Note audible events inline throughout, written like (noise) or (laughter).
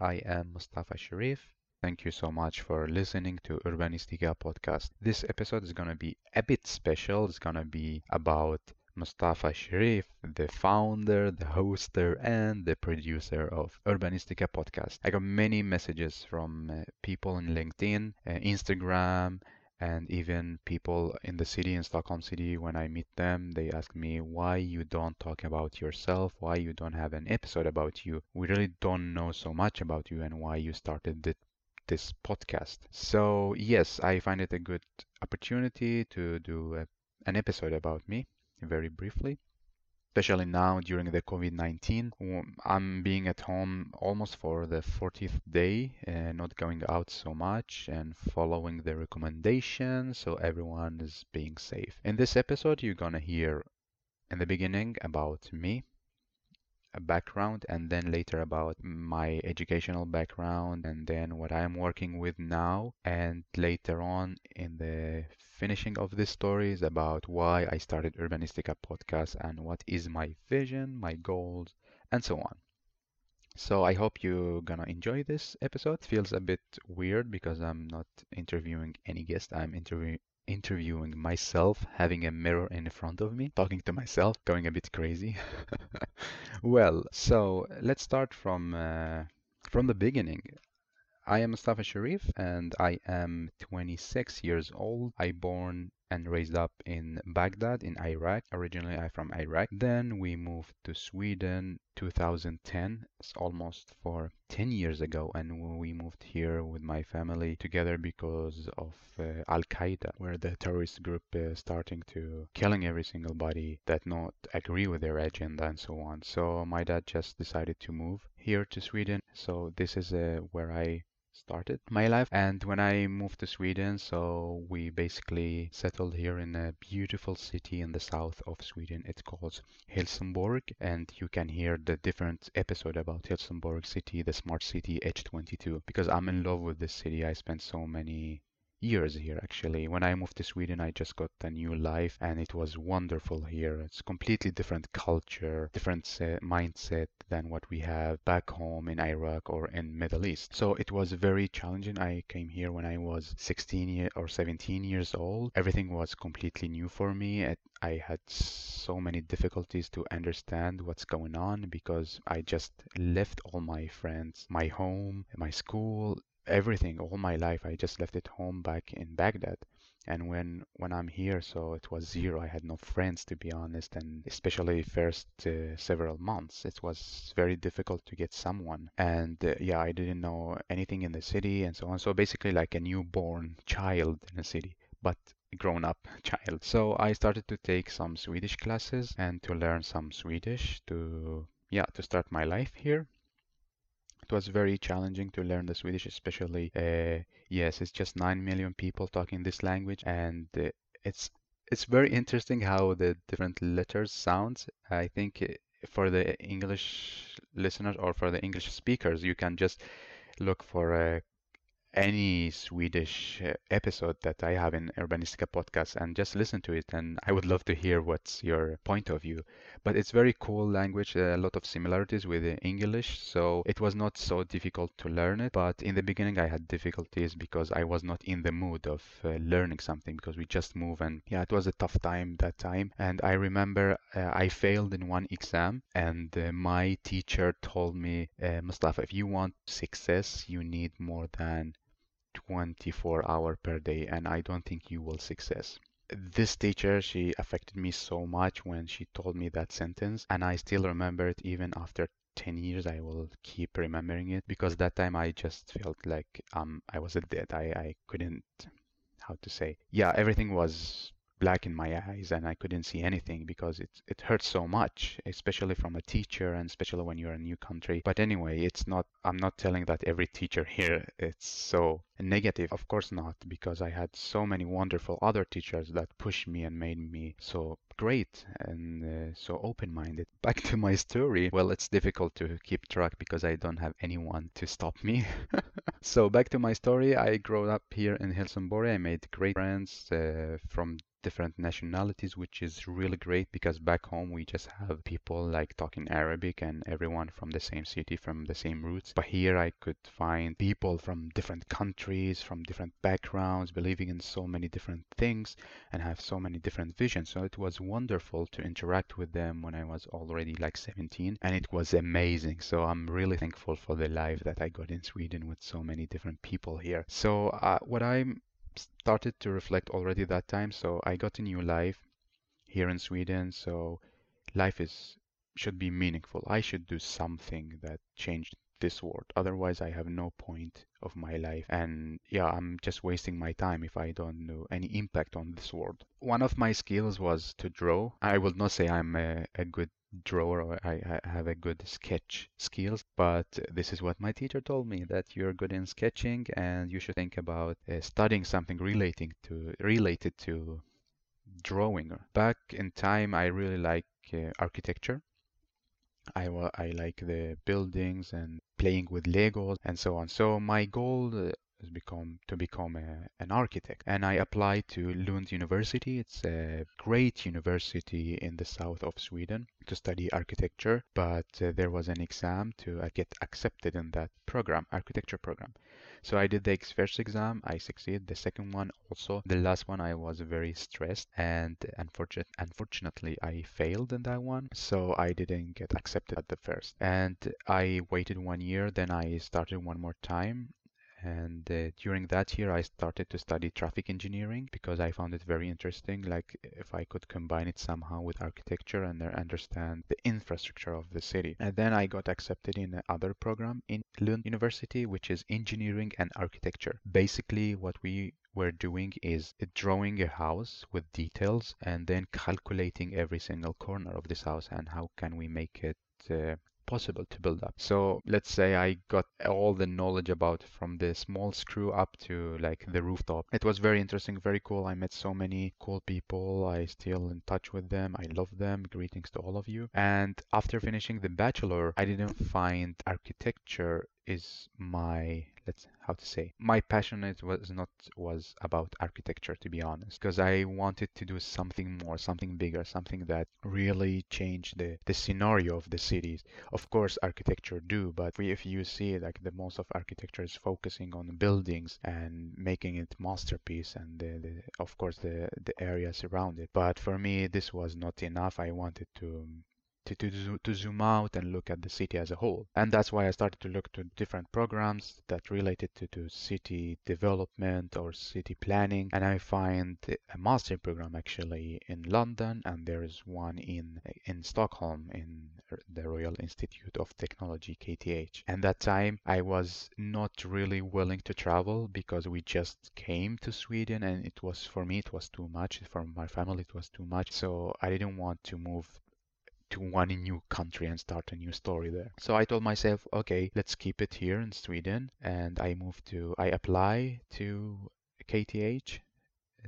I am Mustafa Sharif. Thank you so much for listening to Urbanistica podcast. This episode is going to be a bit special. It's going to be about Mustafa Sharif, the founder, the hoster, and the producer of Urbanistica podcast. I got many messages from uh, people in LinkedIn, uh, Instagram, and even people in the city in Stockholm city when I meet them they ask me why you don't talk about yourself why you don't have an episode about you. We really don't know so much about you and why you started this podcast. So yes I find it a good opportunity to do a, an episode about me very briefly especially now during the COVID-19. I'm being at home almost for the 40th day, uh, not going out so much and following the recommendations so everyone is being safe. In this episode, you're gonna hear in the beginning about me, background and then later about my educational background and then what I'm working with now and later on in the finishing of this story is about why I started Urbanistica podcast and what is my vision, my goals and so on. So I hope you're gonna enjoy this episode. Feels a bit weird because I'm not interviewing any guest. I'm interviewing interviewing myself, having a mirror in front of me, talking to myself, going a bit crazy. (laughs) well, so let's start from uh, from the beginning. I am Mustafa Sharif and I am 26 years old. I born and raised up in Baghdad in Iraq. Originally I'm from Iraq. Then we moved to Sweden 2010. It's almost for 10 years ago and we moved here with my family together because of uh, Al-Qaeda where the terrorist group is starting to killing every single body that not agree with their agenda and so on. So my dad just decided to move here to Sweden. So this is uh, where I started my life. And when I moved to Sweden, so we basically settled here in a beautiful city in the south of Sweden. It's called Helsingborg, and you can hear the different episode about Helsingborg city, the smart city H22. Because I'm in love with this city, I spent so many years here actually. When I moved to Sweden, I just got a new life and it was wonderful here. It's completely different culture, different mindset than what we have back home in Iraq or in Middle East. So it was very challenging. I came here when I was 16 year or 17 years old. Everything was completely new for me. I had so many difficulties to understand what's going on because I just left all my friends, my home, my school, everything all my life i just left it home back in baghdad. And when when i'm here so it was zero. I had no friends to be honest and especially first uh, several months it was very difficult to get someone. And uh, yeah i didn't know anything in the city and so on. So basically like a newborn child in a city but grown up (laughs) child. So i started to take some swedish classes and to learn some swedish to yeah to start my life here it was very challenging to learn the Swedish, especially. Uh, yes, it's just 9 million people talking this language, and uh, it's it's very interesting how the different letters sound. I think uh, for the English listeners or for the English speakers, you can just look for a any Swedish uh, episode that I have in Urbanistica podcast and just listen to it. And I would love to hear what's your point of view. But it's very cool language, a lot of similarities with English. So it was not so difficult to learn it. But in the beginning, I had difficulties because I was not in the mood of uh, learning something because we just move. And yeah, it was a tough time that time. And I remember uh, I failed in one exam and uh, my teacher told me, uh, Mustafa, if you want success, you need more than 24 hour per day and I don't think you will success. This teacher, she affected me so much when she told me that sentence and I still remember it even after 10 years I will keep remembering it because that time I just felt like um I was a dead. I, I couldn't how to say yeah everything was black in my eyes and I couldn't see anything because it it hurts so much, especially from a teacher and especially when you're in a new country. But anyway, it's not I'm not telling that every teacher (laughs) here it's so negative. Of course not, because I had so many wonderful other teachers that pushed me and made me so great and uh, so open-minded. (laughs) Back to my story. Well, it's difficult to keep track because I don't have anyone to stop me. (laughs) so back to my story. I grew up here in Helsingborg. I made great friends uh, from different nationalities, which is really great because back home we just have people like talking Arabic and everyone from the same city, from the same roots. But here I could find people from different countries, from different backgrounds, believing in so many different things and have so many different visions. So it was wonderful to interact with them when I was already like 17 and it was amazing. So I'm really thankful for the life that I got in Sweden with so many different people here. So uh, what I started to reflect already that time. So I got a new life here in Sweden. So life is should be meaningful. I should do something that changed this world. Otherwise, I have no point of my life. And yeah, I'm just wasting my time if I don't know any impact on this world. One of my skills was to draw. I will not say I'm a, a good drawer or I, I, have a good sketch skills but this is what my teacher told me that you're good in sketching and you should think about uh, studying something relating to related to drawing back in time i really like uh, architecture I, I like the buildings and playing with legos and so on. So my goal uh, become to become a, an architect and I applied to Lund University. It's a great university in the south of Sweden to study architecture, but uh, there was an exam to uh, get accepted in that program, architecture program. So I did the first exam, I succeeded. The second one also. The last one I was very stressed and unfortunate, unfortunately I failed in that one. So I didn't get accepted at the first. And I waited one year, then I started one more time and uh, during that year I started to study traffic engineering because I found it very interesting like if I could combine it somehow with architecture and understand the infrastructure of the city. And then I got accepted in another program in Lund University which is engineering and architecture. Basically what we were doing is drawing a house with details and then calculating every single corner of this house and how can we make it uh, possible to build up. So let's say I got all the knowledge about from the small screw up to like the rooftop. It was very interesting, very cool. I met so many cool people. I still in touch with them. I love them. Greetings to all of you. And after finishing the bachelor, I didn't find architecture is my let's how to say my passion it was not was about architecture to be honest because i wanted to do something more something bigger something that really changed the the scenario of the cities. Of course architecture do but if you see like the most of architecture is focusing on buildings and making it masterpiece and the, the, of course the the areas around it. But for me this was not enough. I wanted to to, to, to zoom out and look at the city as a whole. And that's why I started to look to different programs that related to, to city development or city planning. And I find a master program actually in London and there is one in, in Stockholm in the Royal Institute of Technology, KTH. And that time I was not really willing to travel because we just came to Sweden and it was, for me, it was too much. For my family, it was too much. So I didn't want to move to one new country and start a new story there. So I told myself, okay, let's keep it here in Sweden. And I moved to, I apply to KTH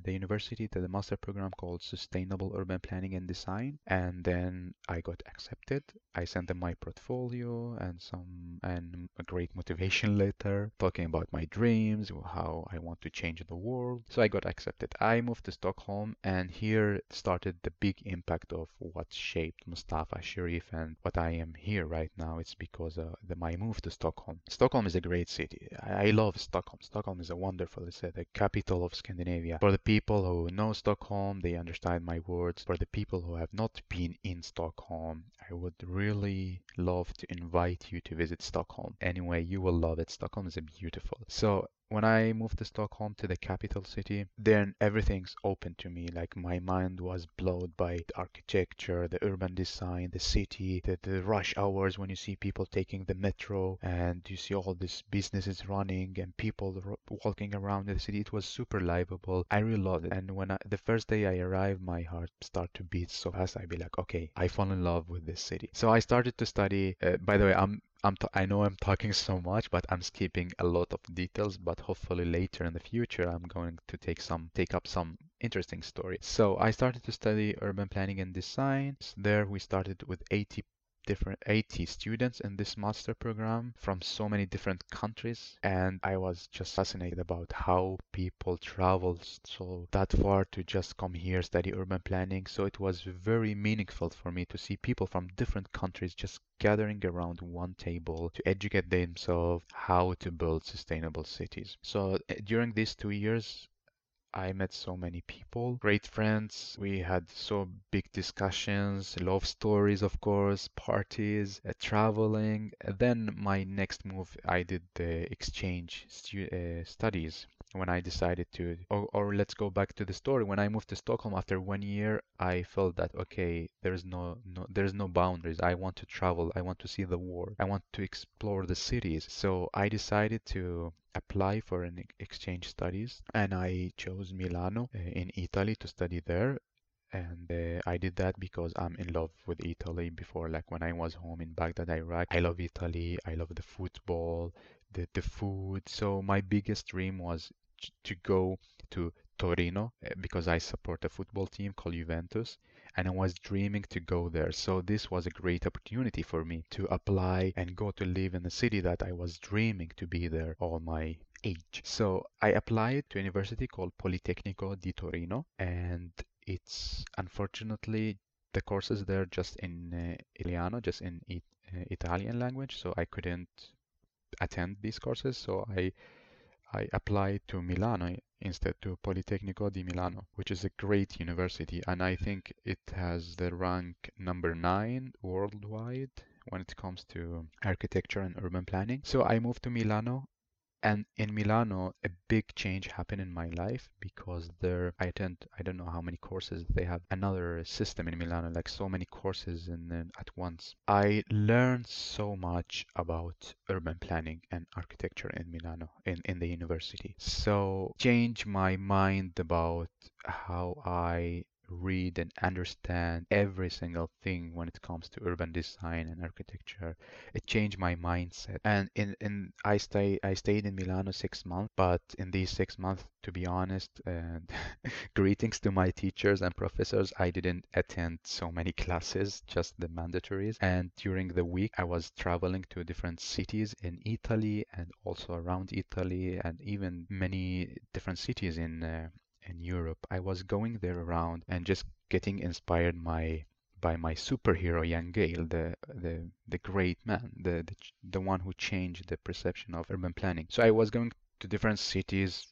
the university to the master program called Sustainable Urban Planning and Design. And then I got accepted. I sent them my portfolio and some and a great motivation letter talking about my dreams, how I want to change the world. So I got accepted. I moved to Stockholm and here started the big impact of what shaped Mustafa Sharif and what I am here right now. It's because of the, my move to Stockholm. Stockholm is a great city. I, I love Stockholm. Stockholm is a wonderful, a, the capital of Scandinavia. For the people who know Stockholm, they understand my words. For the people who have not been in Stockholm, I would really love to invite you to visit Stockholm. Anyway, you will love it. Stockholm is beautiful. So when I moved to Stockholm, to the capital city, then everything's open to me. Like my mind was blown by the architecture, the urban design, the city, the, the rush hours when you see people taking the metro and you see all these businesses running and people walking around the city. It was super livable. I really loved it. And when I, the first day I arrived, my heart started to beat so fast. I'd be like, okay, I fall in love with this city. So I started to study. Uh, by the way, I'm I'm t- I know I'm talking so much, but I'm skipping a lot of details. But hopefully later in the future, I'm going to take some take up some interesting story. So I started to study urban planning and design. There we started with 80 different 80 students in this master program from so many different countries and I was just fascinated about how people travel so that far to just come here study urban planning. So it was very meaningful for me to see people from different countries just gathering around one table to educate themselves how to build sustainable cities. So eh, during these two years I met so many people, great friends. We had so big discussions, love stories, of course, parties, uh, traveling. And then my next move, I did the exchange stu uh, studies when I decided to, or, or let's go back to the story. When I moved to Stockholm after one year, I felt that okay, there's no, no, there's no boundaries. I want to travel. I want to see the world. I want to explore the cities. So I decided to apply for an exchange studies, and I chose Milano uh, in Italy to study there and uh, I did that because I'm in love with Italy before like when I was home in Baghdad Iraq I love Italy I love the football the the food so my biggest dream was to go to Torino eh, because I support a football team called Juventus and I was dreaming to go there. So this was a great opportunity for me to apply and go to live in a city that I was dreaming to be there all my age. So I applied to a university called Politecnico di Torino and it's unfortunately the courses there just in uh, Italiano, just in it, uh, Italian language, so I couldn't attend these courses. So I I applied to Milano instead to Politecnico di Milano, which is a great university, and I think it has the rank number nine worldwide when it comes to architecture and urban planning. So I moved to Milano and in Milano, a big change happened in my life because there I attend I don't know how many courses they have another system in Milano, like so many courses in, in at once. I learned so much about urban planning and architecture in Milano in, in the university. So change my mind about how I read and understand every single thing when it comes to urban design and architecture. It changed my mindset. And in, in I stay I stayed in Milano six months, but in these six months, to be honest, and (laughs) greetings to my teachers and professors, I didn't attend so many (laughs) classes, just the mandatories. And during the week, I was traveling to different cities in Italy and also around Italy, and even many different cities in uh, in Europe, I was going there around and just getting inspired my by my superhero Jan Gehl, the the the great man, the, the the one who changed the perception of urban planning. So I was going to different cities,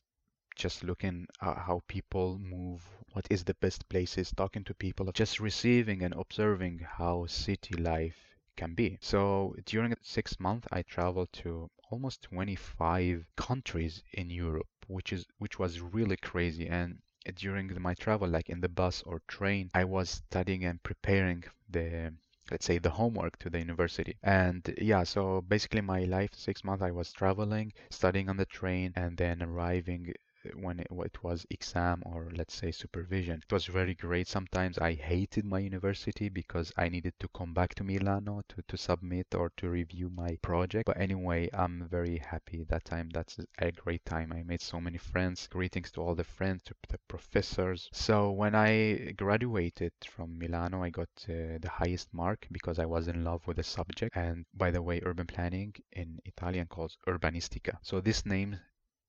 just looking at how people move, what is the best places, talking to people, just receiving and observing how city life can be. So during six months, I traveled to almost 25 countries in Europe which is which was really crazy. And during my travel like in the bus or train i was studying and preparing the let's say the homework to the university. And yeah so basically my life six months i was traveling studying on the train and then arriving when it, it, was exam or let's say supervision. It was very great. Sometimes I hated my university because I needed to come back to Milano to, to submit or to review my project. But anyway, I'm very happy that time. That's a great time. I made so many friends. Greetings to all the friends, to the professors. So when I graduated from Milano, I got uh, the highest mark because I was in love with the subject. And by the way, urban planning in Italian calls urbanistica. So this name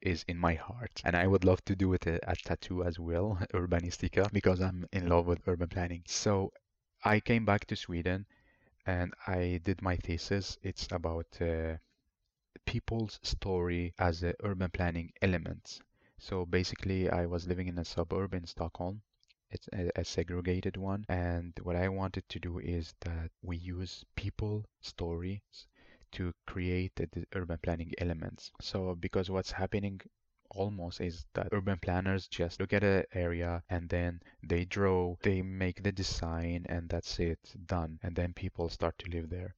is in my heart and I would love to do it a, a tattoo as well, (laughs) Urbanistica, because I'm in love with urban planning. So I came back to Sweden and I did my thesis. It's about uh, people's story as a urban planning element. So basically, I was living in a suburb in Stockholm. It's a, a, segregated one. And what I wanted to do is that we use people stories to create the urban planning elements. So because what's happening almost is that urban planners just look at an area and then they draw, they make the design and that's it, done. And then people start to live there.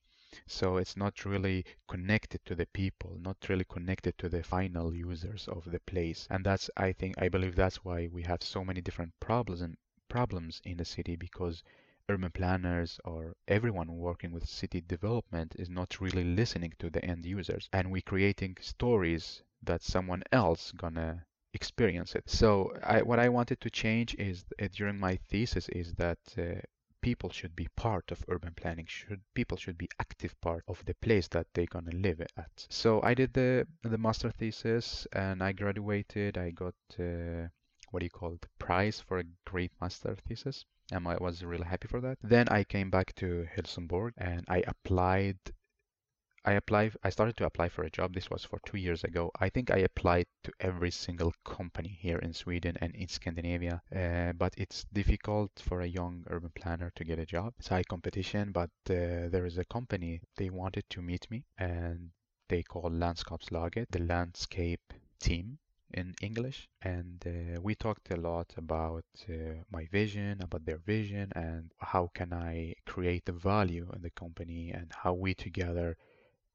So it's not really connected to the people, not really connected to the final users of the place. And that's, I think, I believe that's why we have so many different problems and problems in the city because urban planners or everyone working with city development is not really listening to the end users and we're creating stories that someone else gonna experience it so I, what i wanted to change is uh, during my thesis is that uh, people should be part of urban planning. Should people should be active part of the place that they're gonna live at. So I did the the master thesis and I graduated. I got uh, what do you call it, prize for a great master thesis. And I was really happy for that. Then I came back to Helsingborg and I applied I applied I started to apply for a job. This was for two years ago. I think I applied to every single company here in Sweden and in Scandinavia. Uh, but it's difficult for a young urban planner to get a job. It's high competition, but uh, there is a company they wanted to meet me and they call Landskapslaget, the landscape team in English. And uh, we talked a lot about uh, my vision, about their vision, and how can I create the value in the company and how we together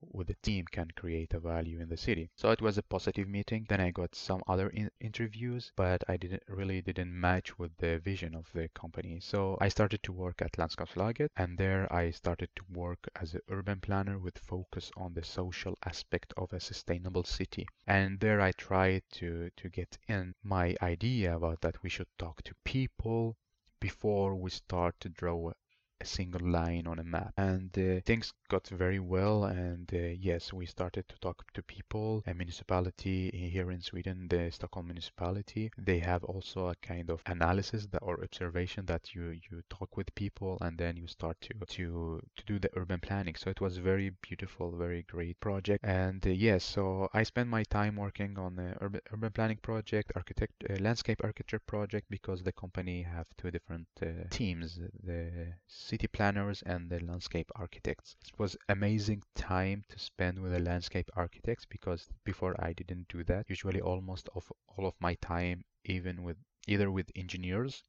with the team can create a value in the city. So it was a positive meeting. Then I got some other in- interviews, but I didn't really didn't match with the vision of the company. So I started to work at Landskapslaget, and there I started to work as an urban planner with focus on the social aspect of a sustainable city. And there I tried to to get in my idea about that we should talk to people before we start to draw a single line on a map. And uh, things got very well. And uh, yes, we started to talk to people. A municipality here in Sweden, the Stockholm municipality, they have also a kind of analysis that, or observation that you you talk with people and then you start to to to do the urban planning. So it was very beautiful, very great project. And uh, yes, so I spent my time working on the urban urban planning project, architect uh, landscape architecture project because the company have two different uh, teams. The city planners and the landscape architects. It was amazing time to spend with the landscape architects because before I didn't do that. Usually almost of all of my time even with either with engineers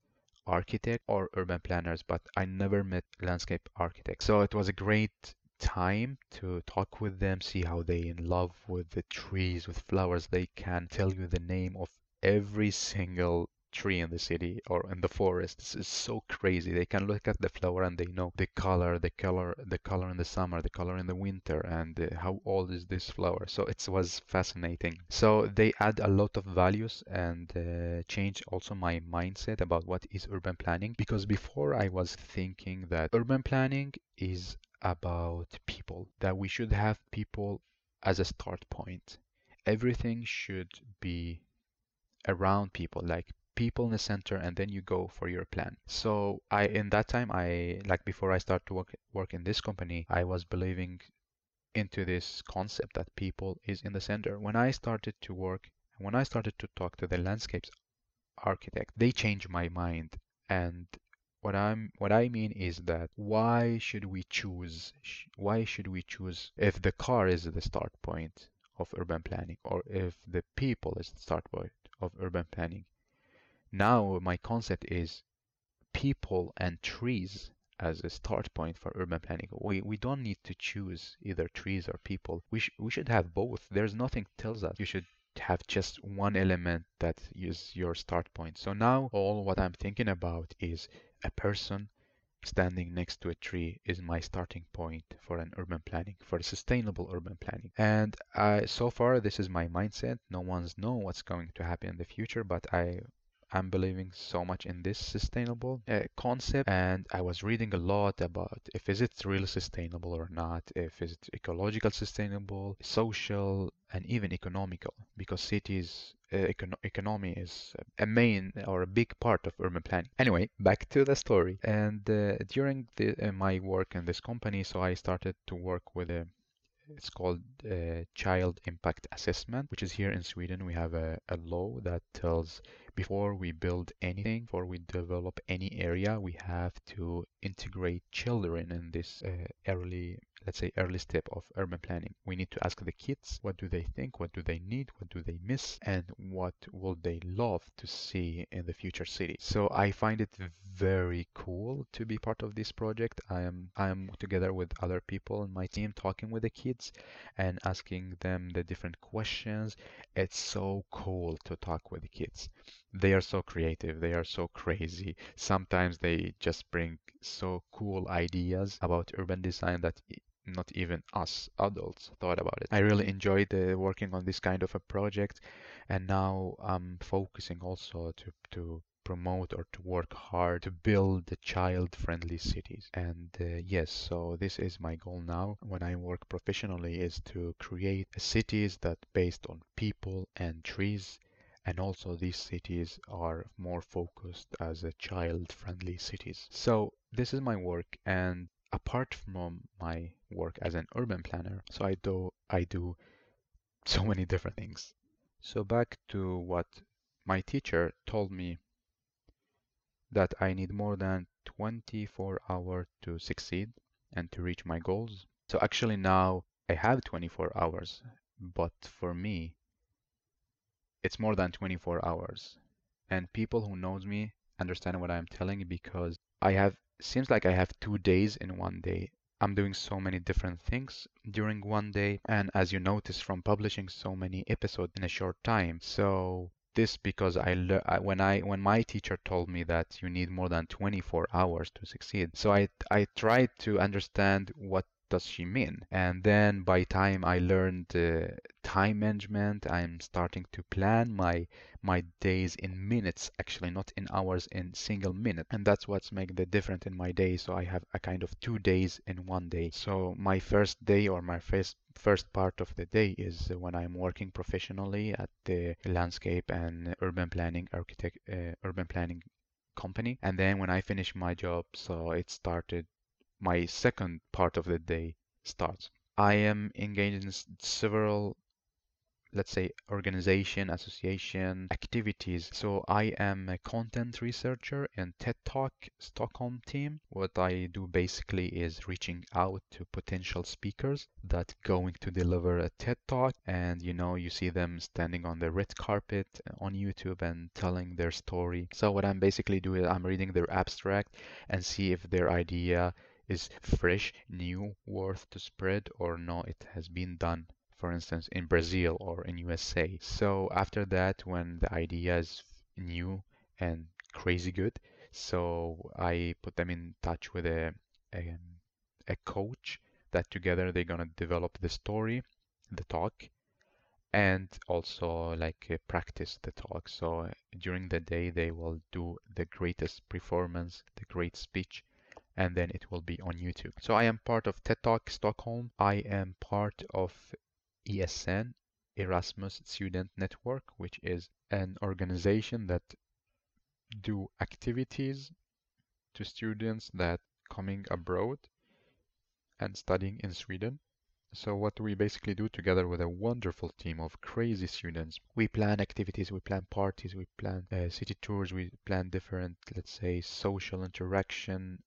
architect or urban planners, but I never met landscape architects. So it was a great time to talk with them, see how they in love with the trees, with flowers. They can tell you the name of every single tree in the city or in the forest. This is so crazy. They can look at the flower and they know the color, the color, the color in the summer, the color in the winter, and uh, how old is this flower. So it was fascinating. So they add a lot of values and uh, change also my mindset about what is urban planning. Because before I was thinking that urban planning is about people, that we should have people as a start point. Everything should be around people like people in the center and then you go for your plan. So i in that time i like before i start to work work in this company i was believing into this concept that people is in the center. When i started to work when i started to talk to the landscapes architect they changed my mind. And what i'm what i mean is that why should we choose why should we choose if the car is the start point of urban planning or if the people is the start point of urban planning now my concept is people and trees as a start point for urban planning. We, we don't need to choose either trees or people. We, sh- we should have both. There's nothing tells us you should have just one element that is your start point. So now all what I'm thinking about is a person standing next to a tree is my starting point for an urban planning, for sustainable urban planning. And I, so far, this is my mindset. No one's know what's going to happen in the future, but I I'm believing so much in this sustainable uh, concept and I was reading a lot about if is it really sustainable or not, if is it ecological sustainable, social and even economical because cities uh, econ- economy is a main or a big part of urban planning. Anyway, back to the story. And uh, during the, uh, my work in this company, so I started to work with a it's called uh, child impact assessment, which is here in Sweden. We have a, a law that tells before we build anything, before we develop any area, we have to integrate children in this uh, early let's say early step of urban planning. We need to ask the kids what do they think? What do they need? What do they miss? And what will they love to see in the future city? So i find it very cool to be part of this project. I am i am together with other people in my team talking with the kids and asking them the different questions. It's so cool to talk with the kids they are so creative they are so crazy sometimes they just bring so cool ideas about urban design that not even us adults thought about it. I really enjoyed uh, working on this kind of a project, and now I'm focusing also to to promote or to work hard to build the child-friendly cities. And uh, yes, so this is my goal now when I work professionally is to create cities that based on people and trees and also these cities are more focused as a child-friendly cities. So this is my work and apart from my work as an urban planner, so I do I do so many different things. So back to what my teacher told me that I need more than 24 hours to succeed and to reach my goals. So actually now I have 24 hours, but for me it's more than 24 hours. And people who knows me understand what I'm telling because I have seems like I have two days in one day. I'm doing so many different things during one day and as you notice from publishing so many episodes in a short time. So this because I le- when I when my teacher told me that you need more than 24 hours to succeed. So I I tried to understand what does she mean? And then by time I learned uh, time management, I'm starting to plan my my days in minutes, actually not in hours, in single minute. And that's what's making the difference in my day. So I have a kind of two days in one day. So my first day or my first first part of the day is when I'm working professionally at the landscape and urban planning architect uh, urban planning company and then when I finish my job so it started my second part of the day starts. I am engaged in several let's say organization association activities. So i am a content researcher in ted talk stockholm team. What i do basically is reaching out to potential speakers that going to deliver a ted talk. And you know you see them standing on the red carpet uh, on youtube and telling their story. So what i'm basically doing i'm reading their abstract and see if their idea is fresh, new, worth to spread, or no, it has been done, for instance, in Brazil or in USA. So after that, when the idea is new and crazy good, so I put them in touch with a, a, a coach that together they're gonna develop the story, the talk, and also like uh, practice the talk. So uh, during the day they will do the greatest performance, the great speech, and then it will be on YouTube. So I am part of TED Talk Stockholm. I am part of ESN, Erasmus Student Network, which is an organization that do activities to students that coming abroad and studying in Sweden. So what we basically do together with a wonderful team of crazy students, we plan activities, we plan parties, we plan uh, city tours, we plan different, let's say, social interaction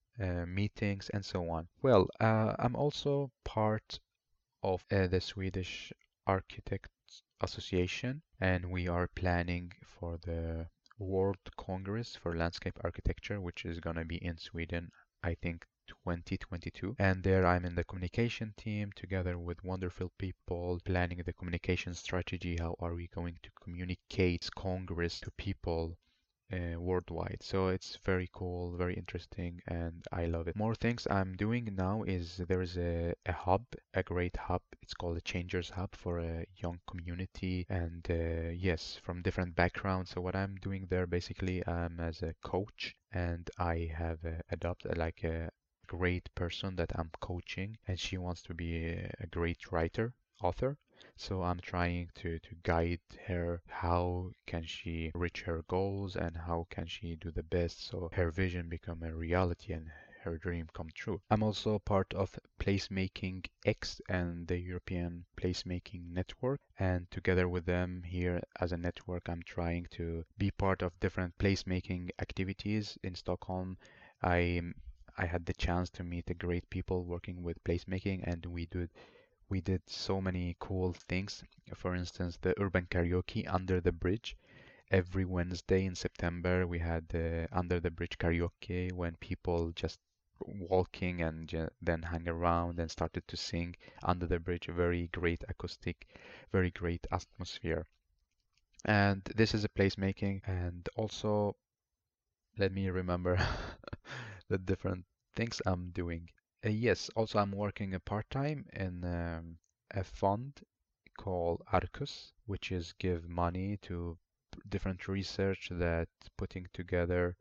meetings, and so on. Well, uh, I'm also part of uh, the Swedish Architects Association, and we are planning for the World Congress for Landscape Architecture, which is going to be in Sweden, I think 2022 and there I'm in the communication team together with wonderful people planning the communication strategy. How are we going to communicate Congress to people uh, worldwide. So it's very cool, very interesting, and I love it. More things I'm doing now is there is a, a hub, a great hub. It's called the Changers Hub for a young community, and uh, yes, from different backgrounds. So what I'm doing there basically, I'm as a coach, and I have uh, adopted like a great person that I'm coaching, and she wants to be a, a great writer, author. So I'm trying to, to guide her how can she reach her goals and how can she do the best so her vision become a reality and her dream come true. I'm also part of Placemaking X and the European Placemaking Network and together with them here as a network I'm trying to be part of different placemaking activities in Stockholm. I I had the chance to meet the great people working with placemaking and we did we did so many cool things. For instance, the urban karaoke under the bridge. Every Wednesday in September, we had the under the bridge karaoke when people just walking and then hang around and started to sing under the bridge. Very great acoustic, very great atmosphere. And this is a placemaking. And also, let me remember (laughs) the different things I'm doing. Uh, yes, also I'm working a part-time in um, a fund called Arkus, which is give money to different research that putting together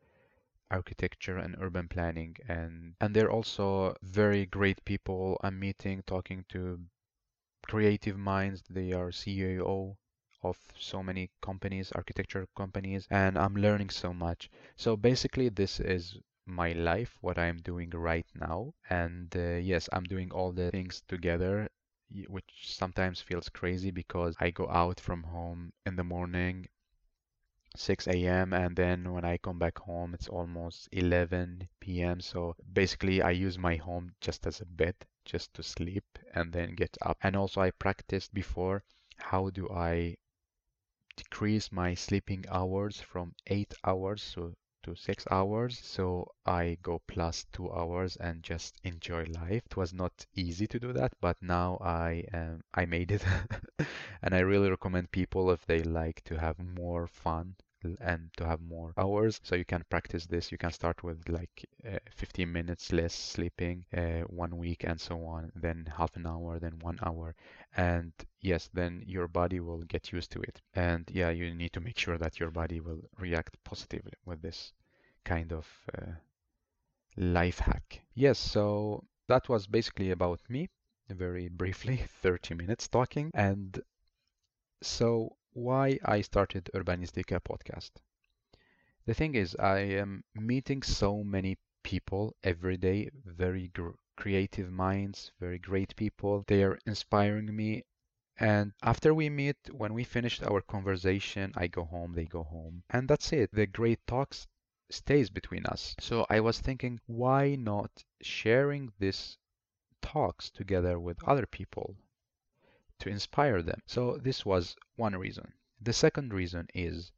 architecture and urban planning and and they're also very great people. I'm meeting talking to creative minds. They are ceo of so many companies architecture companies and i'm learning so much. So basically this is my life what i'm doing right now and uh, yes i'm doing all the things together which sometimes feels crazy because i go out from home in the morning 6 a.m. and then when I come back home it's almost 11 p.m. So basically I use my home just as a bed just to sleep and then get up. And also I practiced before how do I decrease my sleeping hours from 8 hours to to six hours so i go plus two hours and just enjoy life. It was not easy to do that but now i um, i made it. (laughs) And i really recommend people if they like to have more fun and to have more hours. So you can practice this. You can start with like uh, 15 minutes less sleeping uh, one week and so on then half an hour then one hour. And yes then your body will get used to it. And yeah you need to make sure that your body will react positively with this kind of uh, life hack. Yes so that was basically about me very briefly (laughs) 30 minutes talking. And so why I started Urbanistica podcast. The thing is, I am meeting so many people every day, very gr- creative minds, very great people. They are inspiring me. And after we meet, when we finished our conversation, I go home, they go home. And that's it. The great talks stays between us. So I was thinking, why not sharing this talks together with other people to inspire them. So this was one reason. The second reason is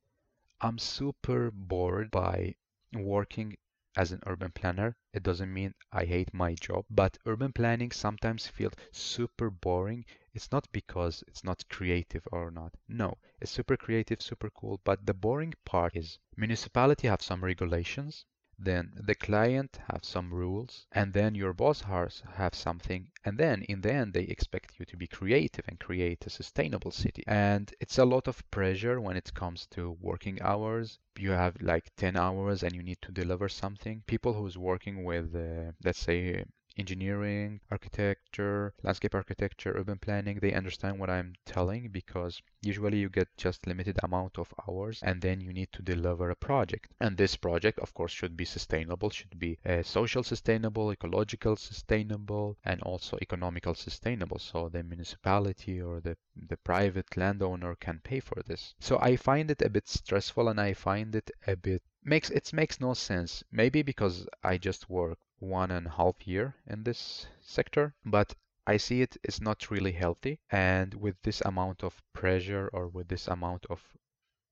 I'm super bored by working as an urban planner. It doesn't mean I hate my job, but urban planning sometimes feels super boring. It's not because it's not creative or not. No, it's super creative, super cool, but the boring part is municipality have some regulations then the client have some rules and then your boss has have something and then in the end they expect you to be creative and create a sustainable city. And it's a lot of pressure when it comes to working hours. You have like 10 hours and you need to deliver something. People who's working with uh, let's say engineering, architecture, landscape architecture, urban planning, they understand what I'm telling because usually you get just limited amount of hours and then you need to deliver a project. And this project, of course, should be sustainable, should be uh, social sustainable, ecological sustainable, and also economical sustainable. So the municipality or the, the private landowner can pay for this. So I find it a bit stressful and I find it a bit makes it makes no sense maybe because i just work one and a half year in this sector, but I see it is not really healthy. And with this amount of pressure or with this amount of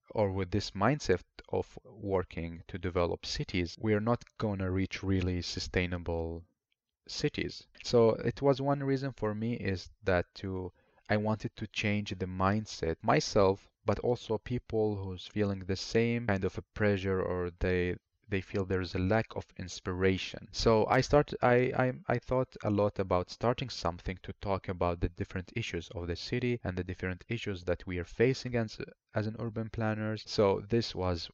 or with this mindset of working to develop cities, we are not going to reach really sustainable cities. So it was one reason for me is that to I wanted to change the mindset myself, but also people who's feeling the same kind of a pressure or they they feel there's a lack of inspiration. So I started I, I I thought a lot about starting something to talk about the different issues of the city and the different issues that we are facing as as an urban planners. So this was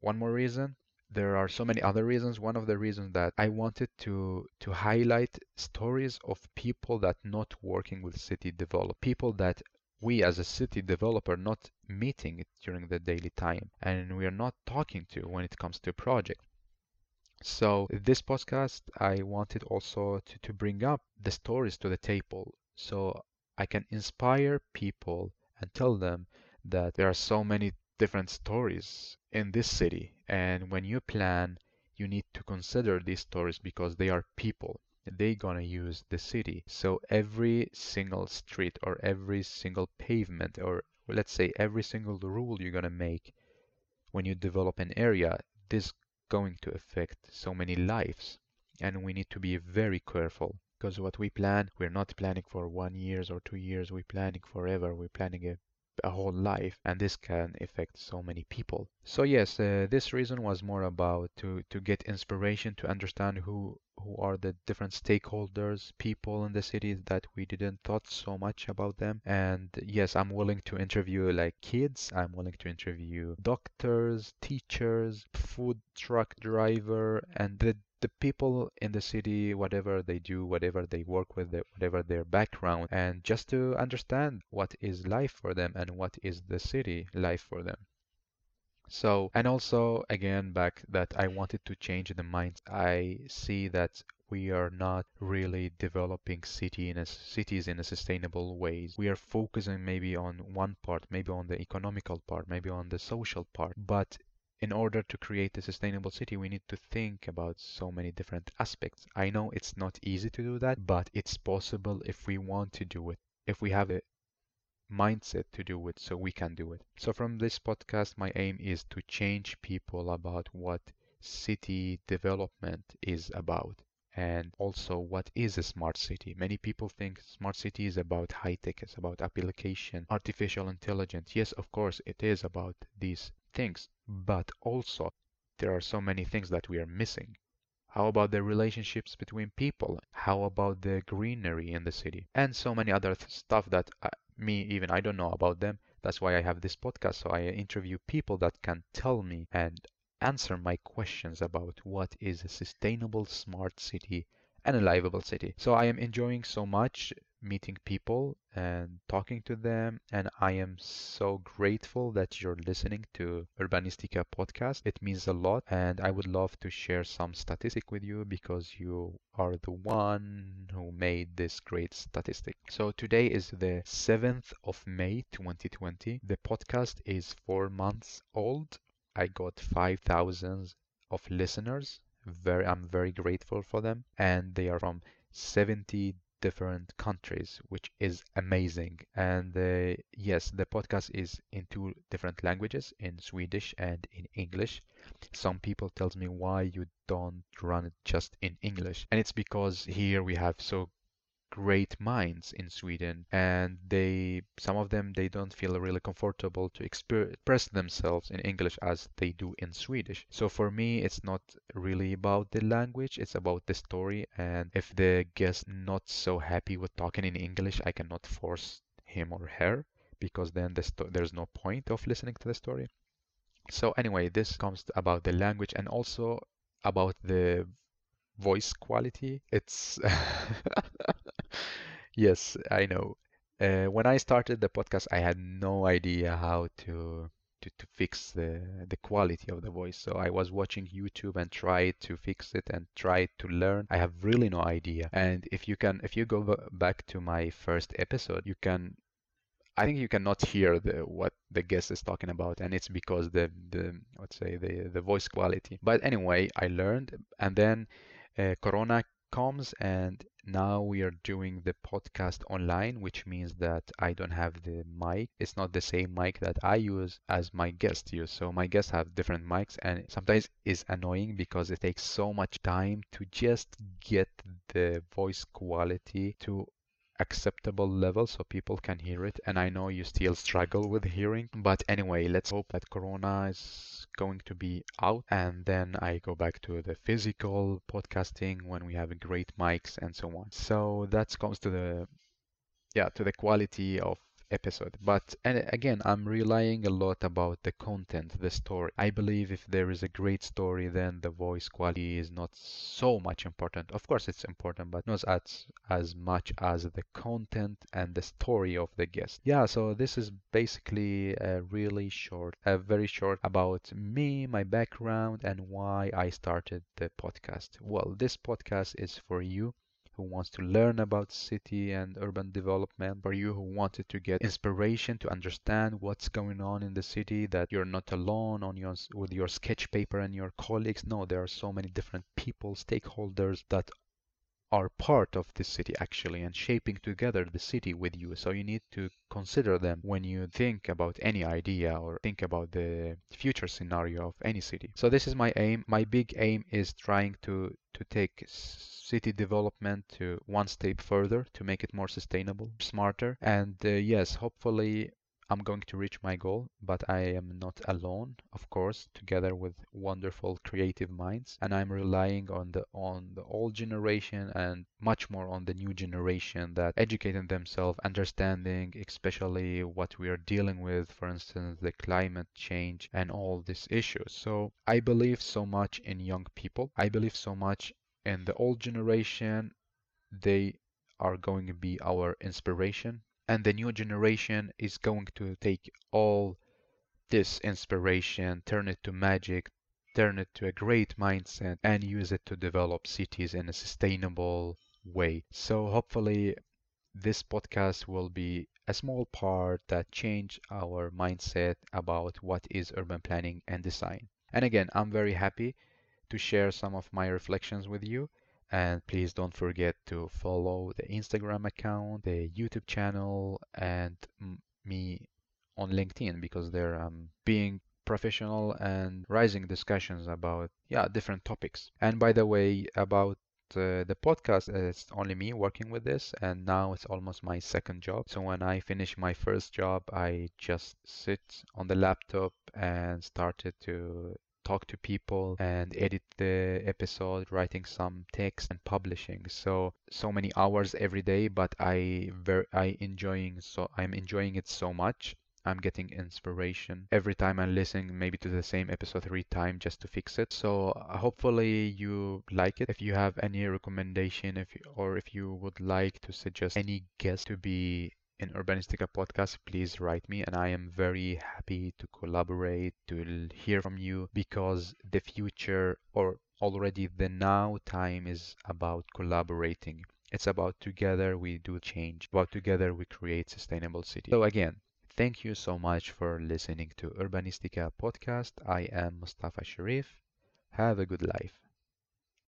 one more reason there are so many other reasons one of the reasons that i wanted to to highlight stories of people that not working with city develop people that we as a city developer not meeting it during the daily time and we are not talking to when it comes to a project. So this podcast I wanted also to, to bring up the stories to the table so I can inspire people and tell them that there are so many different stories in this city and when you plan you need to consider these stories because they are people they gonna use the city. So every single street or every single pavement or let's say every single rule you're gonna make when you develop an area, this going to affect so many lives. And we need to be very careful because what we plan, we're not planning for one years or two years, we're planning forever. We're planning a a whole life and this can affect so many people. So yes uh, this reason was more about to to get inspiration to understand who who are the different stakeholders people in the city that we didn't thought so much about them. And yes i'm willing to interview like kids. I'm willing to interview doctors teachers food truck driver and the the people in the city, whatever they do, whatever they work with, whatever their background, and just to understand what is life for them and what is the city life for them. So, and also again back that I wanted to change the mind. I see that we are not really developing city in a, cities in a sustainable ways. We are focusing maybe on one part, maybe on the economical part, maybe on the social part, but in order to create a sustainable city, we need to think about so many different aspects. I know it's not easy to do that, but it's possible if we want to do it. If we have a mindset to do it, so we can do it. So from this podcast, my aim is to change people about what city development is about and also what is a smart city. Many people think smart city is about high tech, it's about application, artificial intelligence. Yes, of course, it is about these things, but also there are so many things that we are missing. How about the relationships between people? How about the greenery in the city? And so many other th- stuff that uh, me, even I don't know about them. That's why I have this podcast. So I interview people that can tell me and answer my questions about what is a sustainable smart city and a livable city. So I am enjoying so much meeting people and talking to them. And I am so grateful that you're listening to Urbanistica podcast. It means a lot. And I would love to share some statistic with you because you are the one who made this great statistic. So today is the 7th of May 2020. The podcast is four months old. I got 5,000 of listeners. Very, I'm very grateful for them. And they are from 70 different countries, which is amazing. And uh, yes, the podcast is in two different languages, in Swedish and in English. Some people tells me why you don't run it just in English, and it's because here we have so great minds in Sweden and they some of them they don't feel really comfortable to express themselves in English as they do in Swedish. So for me it's not really about the language, it's about the story and if the guest not so happy with talking in English, I cannot force him or her because then the there's no point of listening to the story. So anyway, this comes about the language and also about the voice quality. It's (laughs) yes, I know. Uh, when I started the podcast, I had no idea how to to, to fix the the quality of the voice. So I was watching YouTube and tried to fix it and tried to learn. I have really no idea. And if you can, if you go back to my first episode, you can I think you cannot hear the what the guest is talking about, and it's because the the let's say the the voice quality. But anyway, I learned, and then uh, Corona comes and now we are doing the podcast online which means that i don't have the mic. It's not the same mic that i use as my guests use. So my guests have different mics and sometimes it's annoying because it takes so much time to just get the voice quality to acceptable level so people can hear it. And i know you still struggle with hearing but anyway let's hope that corona is going to be out. And then i go back to the physical podcasting when we have great mics and so on. So that comes to the yeah to the quality of episode. But and again, I'm relying a lot about the content, the story. I believe if there is a great story, then the voice quality is not so much important. Of course, it's important, but not as as much as the content and the story of the guest. Yeah, so this is basically a really short, a very short about me, my background, and why I started the podcast. Well, this podcast is for you who wants to learn about city and urban development, for you who wanted to get inspiration to understand what's going on in the city, that you're not alone on your with your sketch paper and your colleagues. No, there are so many different people, stakeholders that are part of the city actually and shaping together the city with you. So you need to consider them when you think about any idea or think about the future scenario of any city. So this is my aim. My big aim is trying to to take city development to one step further to make it more sustainable, smarter. And uh, yes, hopefully I'm going to reach my goal, but I am not alone, of course, together with wonderful creative minds. And I'm relying on the on the old generation and much more on the new generation that educating themselves, understanding especially what we are dealing with, for instance, the climate change and all these issues. So I believe so much in young people. I believe so much in the old generation. They are going to be our inspiration and the new generation is going to take all this inspiration, turn it to magic, turn it to a great mindset, and use it to develop cities in a sustainable way. So hopefully this podcast will be a small part that change our mindset about what is urban planning and design. And again, I'm very happy to share some of my reflections with you. And please don't forget to follow the Instagram account, the YouTube channel, and me on LinkedIn because they're being professional and rising discussions about yeah different topics. And by the way, about uh, the podcast, it's only me working with this, and now it's almost my second job. So when I finish my first job, I just sit on the laptop and started to talk to people and edit the episode, writing some text and publishing. So so many hours every day, but I very I enjoying so I'm enjoying it so much. I'm getting inspiration every time I'm listening maybe to the same episode three times just to fix it. So uh, hopefully you like it. If you have any recommendation if you, or if you would like to suggest any guest to be in Urbanistica podcast, please write me and I am very happy to collaborate, to hear from you because the future or already the now time is about collaborating. It's about together we do change, about together we create sustainable city. So again, thank you so much for listening to Urbanistica podcast. I am Mustafa Sharif. Have a good life.